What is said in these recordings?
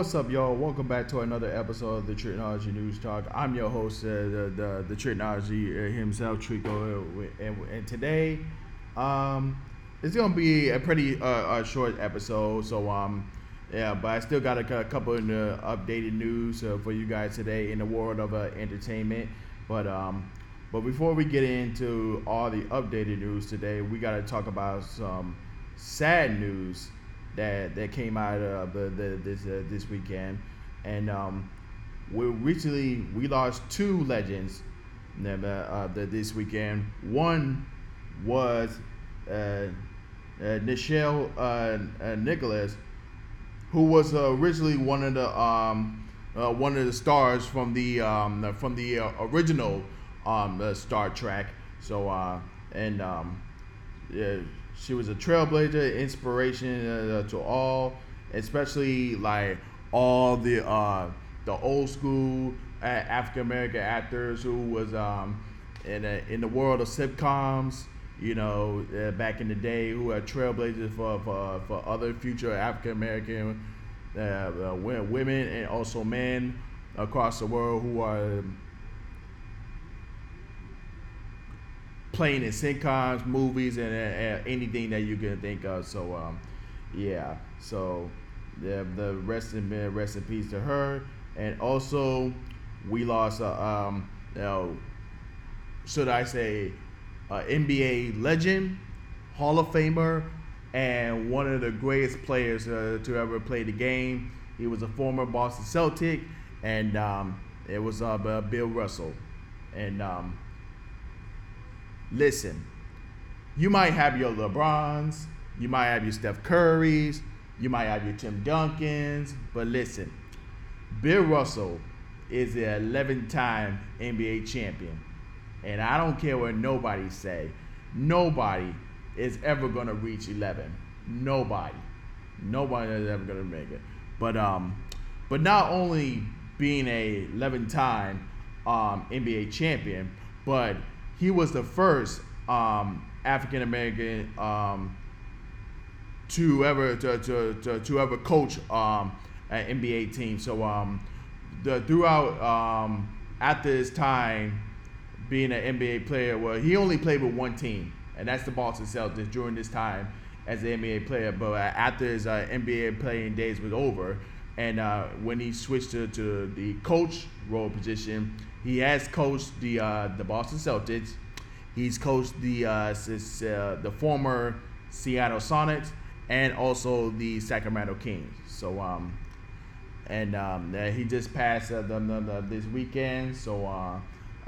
what's up, y'all? Welcome back to another episode of the Technology News Talk. I'm your host, uh, the, the the uh, himself, Trico, and, and today, um, it's gonna be a pretty uh, short episode. So, um, yeah, but I still got a, a couple of uh, updated news uh, for you guys today in the world of uh, entertainment. But um, but before we get into all the updated news today, we got to talk about some sad news that that came out of the, the this uh, this weekend, and um, we recently we lost two legends uh, uh, this weekend. One was uh, uh, Nichelle uh, uh, Nicholas, who was originally one of the um, uh, one of the stars from the um, from the uh, original um, uh, Star Trek. So uh, and um, yeah, she was a trailblazer, inspiration uh, to all, especially like all the uh, the old school uh, African American actors who was um, in a, in the world of sitcoms. You know, uh, back in the day, who are trailblazers for for, for other future African American uh, uh, women and also men across the world who are playing in sitcoms, movies, and, and, anything that you can think of. So, um, yeah. So, the, the rest in rest in peace to her, and also we lost a um, you know, should I say, a NBA legend, Hall of Famer, and one of the greatest players uh, to ever play the game. He was a former Boston Celtic, and um, it was uh, Bill Russell, and um, listen, you might have your LeBrons, you might have your Steph Currys, you might have your Tim Duncans, but listen, Bill Russell is the 11 time NBA champion. And I don't care what nobody say. Nobody is ever gonna reach 11. Nobody. Nobody is ever gonna make it. But um, but not only being a 11 time um, NBA champion, but he was the first um, African American um, to ever to, to, to, to ever coach um, an NBA team. So um, the throughout um, after his time being an NBA player, well, he only played with one team, and that's the Boston Celtics during this time as an NBA player. But uh, after his uh, NBA playing days was over, and uh, when he switched to, to the coach role position he has coached the uh, the Boston Celtics. He's coached the uh, uh, the former Seattle Sonics and also the Sacramento Kings. So um, and um, he just passed uh, the, the, the, this weekend. So uh,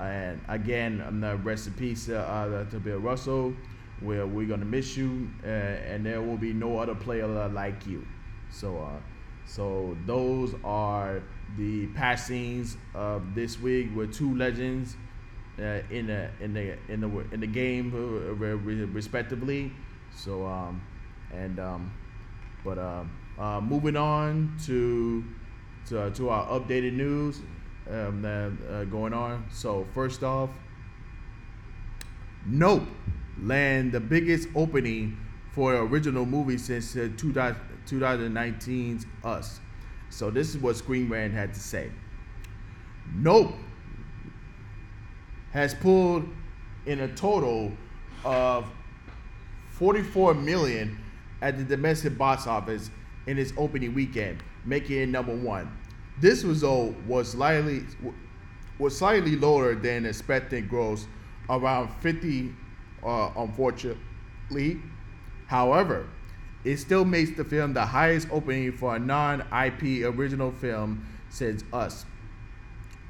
and again, um, the rest in peace uh, uh, to Bill Russell. We're we're gonna miss you, uh, and there will be no other player like you. So uh, so those are the passings of this week were two legends uh, in the in the in the in the game uh, respectively. So um, and um, but uh, uh, moving on to to, uh, to our updated news um, that uh, going on. So first off, Nope land the biggest opening for original movie since uh, 2019's Us. So this is what Screen Rant had to say. Nope has pulled in a total of 44 million at the domestic box office in its opening weekend, making it number one. This result was slightly was slightly lower than expected gross, around 50, uh, unfortunately. However, it still makes the film the highest opening for a non-IP original film since Us,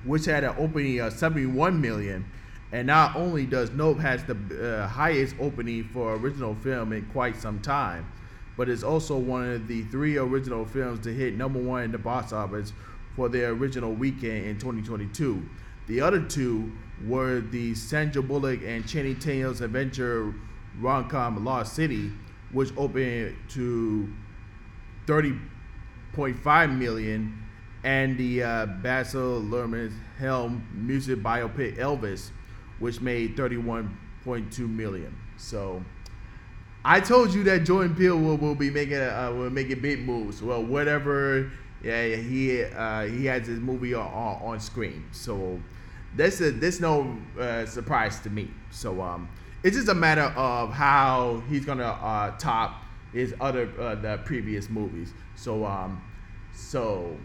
which had an opening of 71 million. And not only does Nope has the uh, highest opening for original film in quite some time, but it's also one of the three original films to hit number one in the box office for their original weekend in 2022. The other two were the Sandra Bullock and Channing Tatum's adventure rom-com Lost City, which opened to 30.5 million, and the uh, Baz Luhrmann Helm music biopic Elvis, which made 31.2 million. So I told you that Jordan Peele will, will be making uh, will making big moves. Well, whatever yeah, he uh, he has his movie on, on screen. So this is this no uh, surprise to me. So um, it's just a matter of how he's gonna uh, top his other uh, the previous movies. So um, so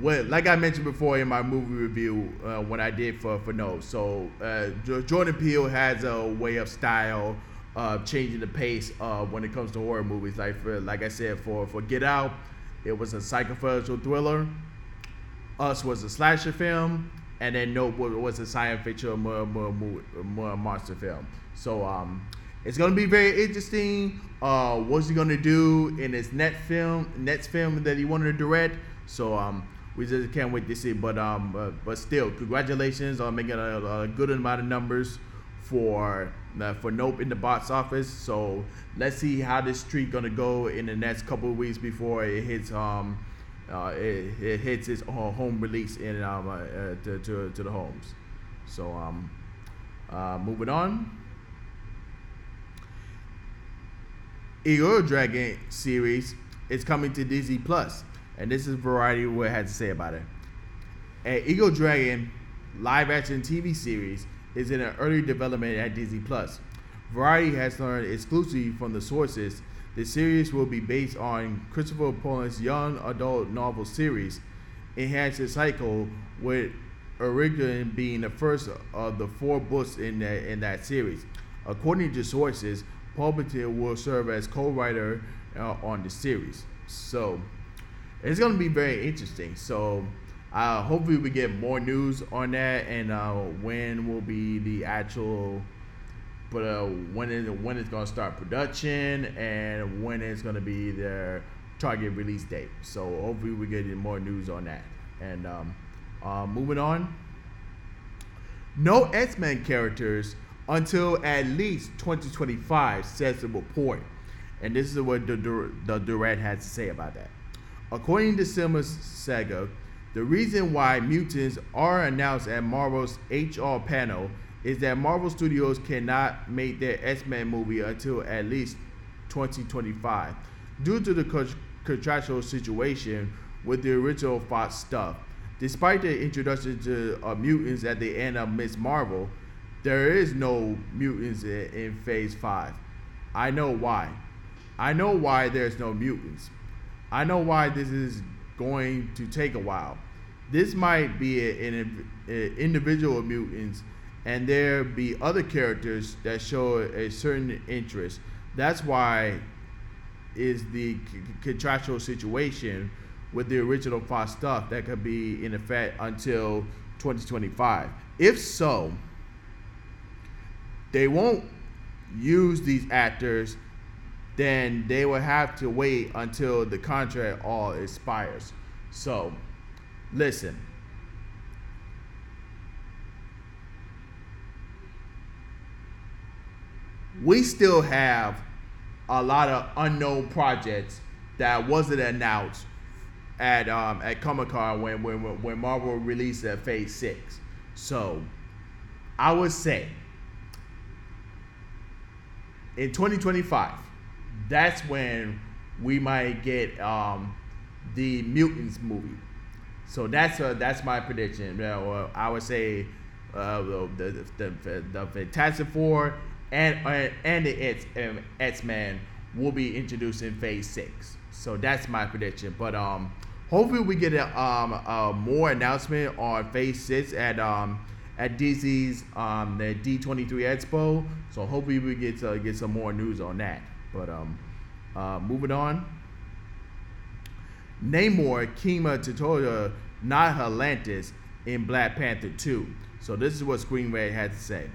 what like I mentioned before in my movie review uh, when I did for for no. So uh, Jordan Peele has a way of style uh, changing the pace uh, when it comes to horror movies. Like for, like I said, for for Get Out, it was a psychological thriller. Us was a slasher film, and then Nope was a science fiction more, more, more monster film. So um, it's gonna be very interesting. Uh, what's he gonna do in his next film, next film that he wanted to direct? So um, we just can't wait to see. But um, uh, but still, congratulations on making a, a good amount of numbers for uh, for Nope in the box office. So let's see how this streak gonna go in the next couple of weeks before it hits um uh, it, it hits its home release in um, uh, to, to, to the homes. So um uh, moving on. Eragon series is coming to Disney Plus, and this is Variety what it had to say about it. An Eragon live action TV series is in an early development at Disney Plus. Variety has learned exclusively from the sources the series will be based on Christopher Nolan's young adult novel series, Inheritance Cycle, with originally being the first of the four books in that, in that series. According to sources, Paul will serve as co-writer uh, on the series. So it's going to be very interesting. So uh, hopefully we get more news on that and uh, when will be the actual but uh, when is when it's gonna start production and when it's gonna be their target release date. So hopefully we get more news on that. And um, uh, moving on, no X Men characters until at least 2025, says the report. And this is what the, the Durant had to say about that. According to Cinema Saga, the reason why mutants are announced at Marvel's HR panel is that Marvel Studios cannot make their X-Men movie until at least 2025 due to the contractual situation with the original Fox stuff. Despite the introduction to uh, mutants at the end of Miss Marvel, there is no mutants in, in Phase 5. I know why. I know why there's no mutants. I know why this is going to take a while. This might be an individual mutants, and there be other characters that show a certain interest. That's why is the contractual situation with the original Fox stuff that could be in effect until 2025. If so, they won't use these actors then they will have to wait until the contract all expires. So, listen. We still have a lot of unknown projects that wasn't announced at um, at Comic Con when, when when Marvel released their Phase Six. So, I would say in 2025 that's when we might get um, the mutants movie. So that's uh, that's my prediction. You I would say uh, the, the, the the Fantastic Four and and the X um, X Men will be introduced in Phase Six. So that's my prediction. But um, hopefully we get a um a more announcement on Phase Six at um at DC's um the D23 Expo. So hopefully we get to get some more news on that. But um, uh, moving on. Namor, Kima Tutoya, not in Black Panther 2. So this is what Screen Rant had to say.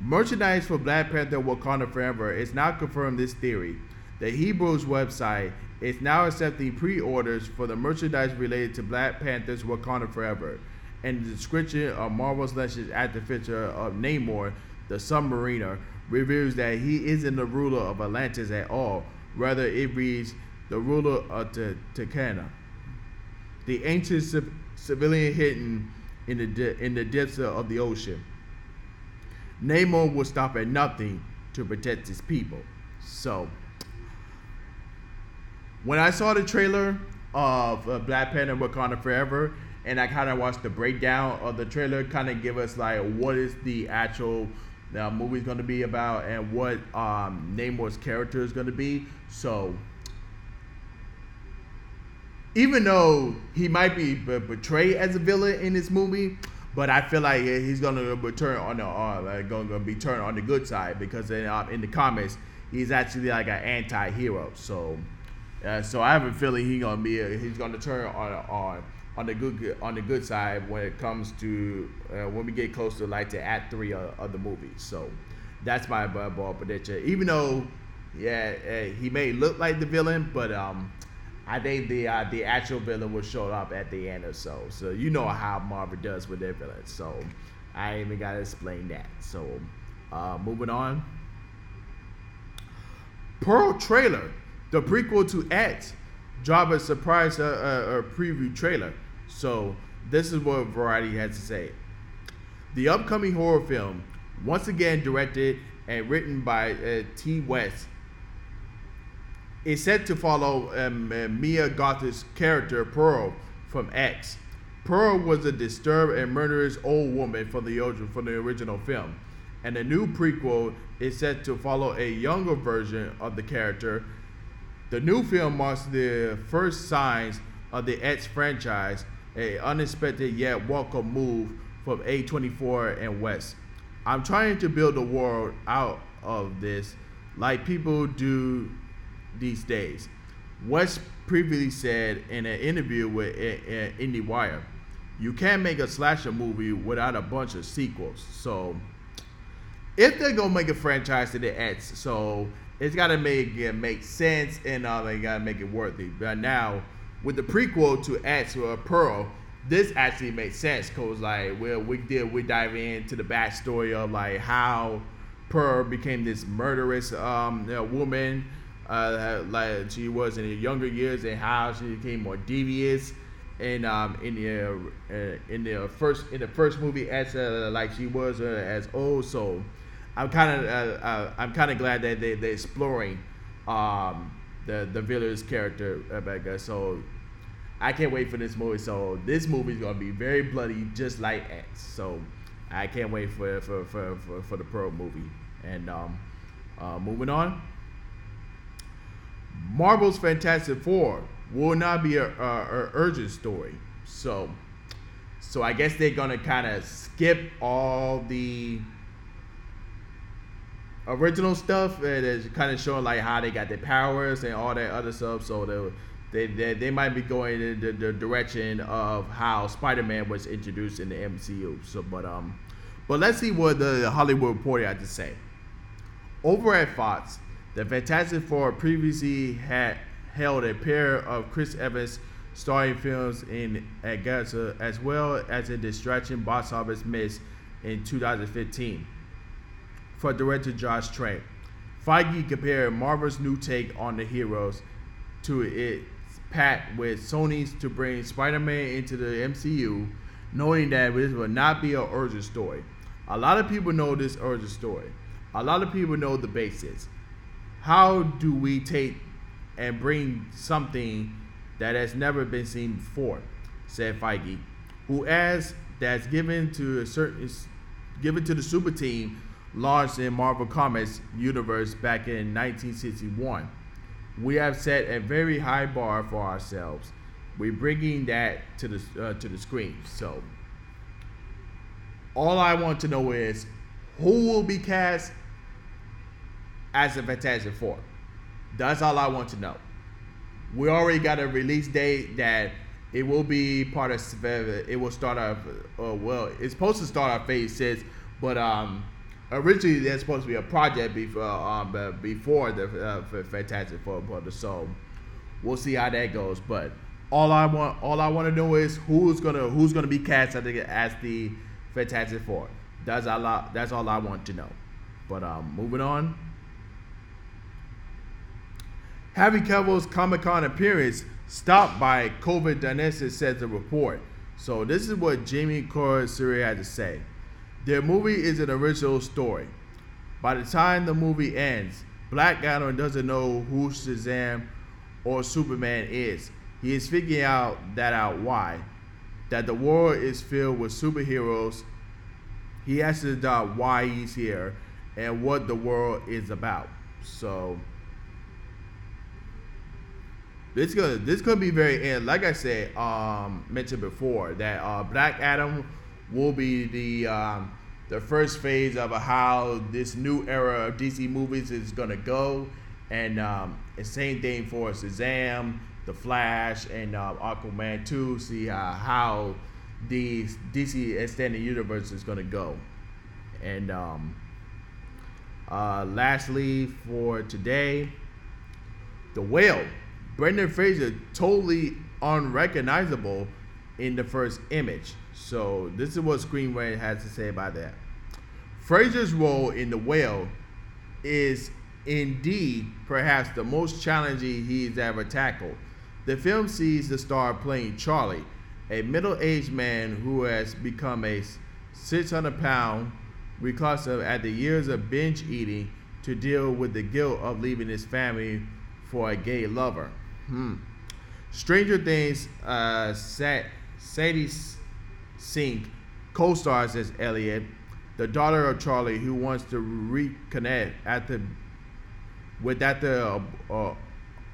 Merchandise for Black Panther Wakanda Forever is now confirmed this theory. The Hasbro's website is now accepting pre-orders for the merchandise related to Black Panther's Wakanda Forever. And the description of Marvel's Legends active feature of Namor, the submariner, reveals that he isn't the ruler of Atlantis at all. Rather, it reads the ruler of Tucana, the ancient civilian hidden in the de- in the depths of the ocean. Namor will stop at nothing to protect his people. So, when I saw the trailer of uh, Black Panther: Wakanda Forever, and I kind of watched the breakdown of the trailer, kind of give us like what is the actual uh, movie's going to be about and what um, Namor's character is going to be. So even though he might be portrayed as a villain in this movie, but I feel like he's gonna return on the uh, like gonna, be turned on the good side because in, um, in the comics he's actually like an anti-hero. So, uh, so I have a feeling he's gonna be a, he's gonna turn on on on the good on the good side when it comes to uh, when we get close to like to act three of, of the movie. So that's my ball prediction. Even though yeah, uh, he may look like the villain, but um I think the uh, the actual villain will show up at the end or so. So you know how Marvel does with their villains. So I ain't even gotta explain that. So uh, moving on. Pearl trailer, the prequel to X, drop a surprise uh, uh, preview trailer. So this is what Variety has to say. The upcoming horror film, once again directed and written by uh, Ti West, is set to follow um, uh, Mia Goth's character Pearl from X. Pearl was a disturbed and murderous old woman from the from the original film, and the new prequel is set to follow a younger version of the character. The new film marks the first signs of the X franchise, a unexpected yet welcome move from A24 and West. I'm trying to build a world out of this, like people do these days. West previously said in an interview with IndieWire, you can't make a slasher movie without a bunch of sequels. So if they're gonna make a franchise to the X, so it's gotta make it make sense and uh, they gotta make it worthy. But now with the prequel to X or Pearl, this actually makes sense because like we we did we dive into the backstory of like how Pearl became this murderous um, you know, woman uh, like she was in her younger years and how she became more devious and um, in the uh, in the first in the first movie as uh, like she was uh, as old. So I'm kind of uh, uh, I'm kind of glad that they they're exploring um, the the villain's character Rebecca. So I can't wait for this movie. So this movie is gonna be very bloody just like X. So I can't wait for for for for, for the pro movie. And um, moving on. Marvel's Fantastic Four will not be a, a, a origin story. So, so I guess they're gonna kind of skip all the original stuff and it's kind of showing like how they got their powers and all that other stuff. So they they, they might be going in the, the direction of how Spider-Man was introduced in the MCU. So, but um, but let's see what the Hollywood Reporter had to say. Over at Fox, the Fantastic Four previously had held a pair of Chris Evans starring films in Agatha, as well as a distraction box office miss in 2015 for director Josh Trank. Feige compared Marvel's new take on the heroes to its pact with Sony's to bring Spider-Man into the MCU, knowing that this will not be an origin story. A lot of people know this origin story. A lot of people know the basics how do we take and bring something that has never been seen before, said Feige, who as that's given to a certain given to the super team launched in Marvel Comics universe back in 1961. We have set a very high bar for ourselves. We're bringing that to the uh, to the screen. So all I want to know is who will be cast as a Fantastic Four. That's all I want to know. We already got a release date that it will be part of. It will start off. Uh, well, it's supposed to start off Phase Six, but um, originally there's supposed to be a project before um before the uh, Fantastic Four. But so we'll see how that goes. But all I want, all I want to know is who's gonna who's gonna be cast as the, as the Fantastic Four. That's all. I, that's all I want to know. But um, moving on. Henry Cavill's Comic Con appearance stopped by COVID diagnosis, said the report. So this is what Jamie Corey had to say. Their movie is an original story. By the time the movie ends, Black Adam doesn't know who Shazam or Superman is. He is figuring out that out why. That the world is filled with superheroes. He has to adopt why he's here and what the world is about. So this gonna this could be very and like I said, um mentioned before that uh Black Adam will be the um the first phase of how this new era of DC movies is gonna go. And um same thing for Shazam, The Flash, and uh, Aquaman 2. See uh, how the DC extended universe is gonna go. And um uh lastly for today, The Whale Brendan Fraser totally unrecognizable in the first image. So this is what Screen Rant has to say about that. Fraser's role in The Whale is indeed perhaps the most challenging he's ever tackled. The film sees the star playing Charlie, a middle-aged man who has become a 600-pound reclusive after years of binge eating to deal with the guilt of leaving his family for a gay lover. Hmm. Stranger Things, uh, Sadie Sink co-stars as Elliot, the daughter of Charlie, who wants to reconnect after with after uh, uh,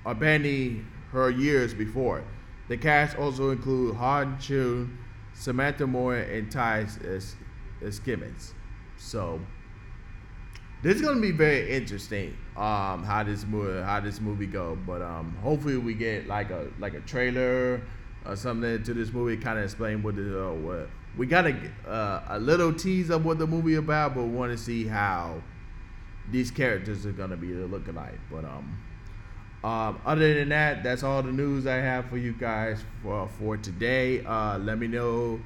abandoning her years before. The cast also include Hong Chau, Samantha Moore, and Ty Simpkins. So this is gonna be very interesting. Um, how this movie how this movie go, but um, hopefully we get like a like a trailer or something to this movie, kind of explain what the uh, what we got a uh, a little tease of what the movie about, but want to see how these characters are gonna be looking like. But um, um, other than that, that's all the news I have for you guys for for today. Uh, let me know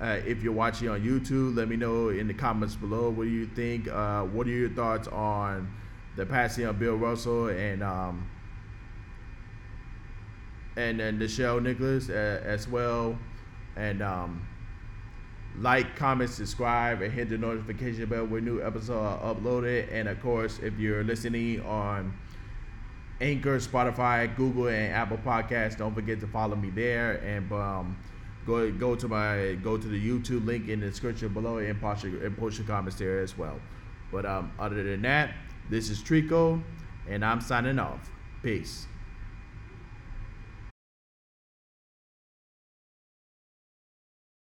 uh, if you're watching on YouTube, let me know in the comments below what do you think. Uh, what are your thoughts on the passing of Bill Russell and um, and and Nichelle Nicholas uh, as well, and um, like, comment, subscribe, and hit the notification bell when new episodes are uploaded. And of course, if you're listening on Anchor, Spotify, Google, and Apple Podcasts, don't forget to follow me there and. Um, go go to my go to the YouTube link in the description below and post your, and post your comments there as well. But um, other than that, this is Trico, and I'm signing off. Peace.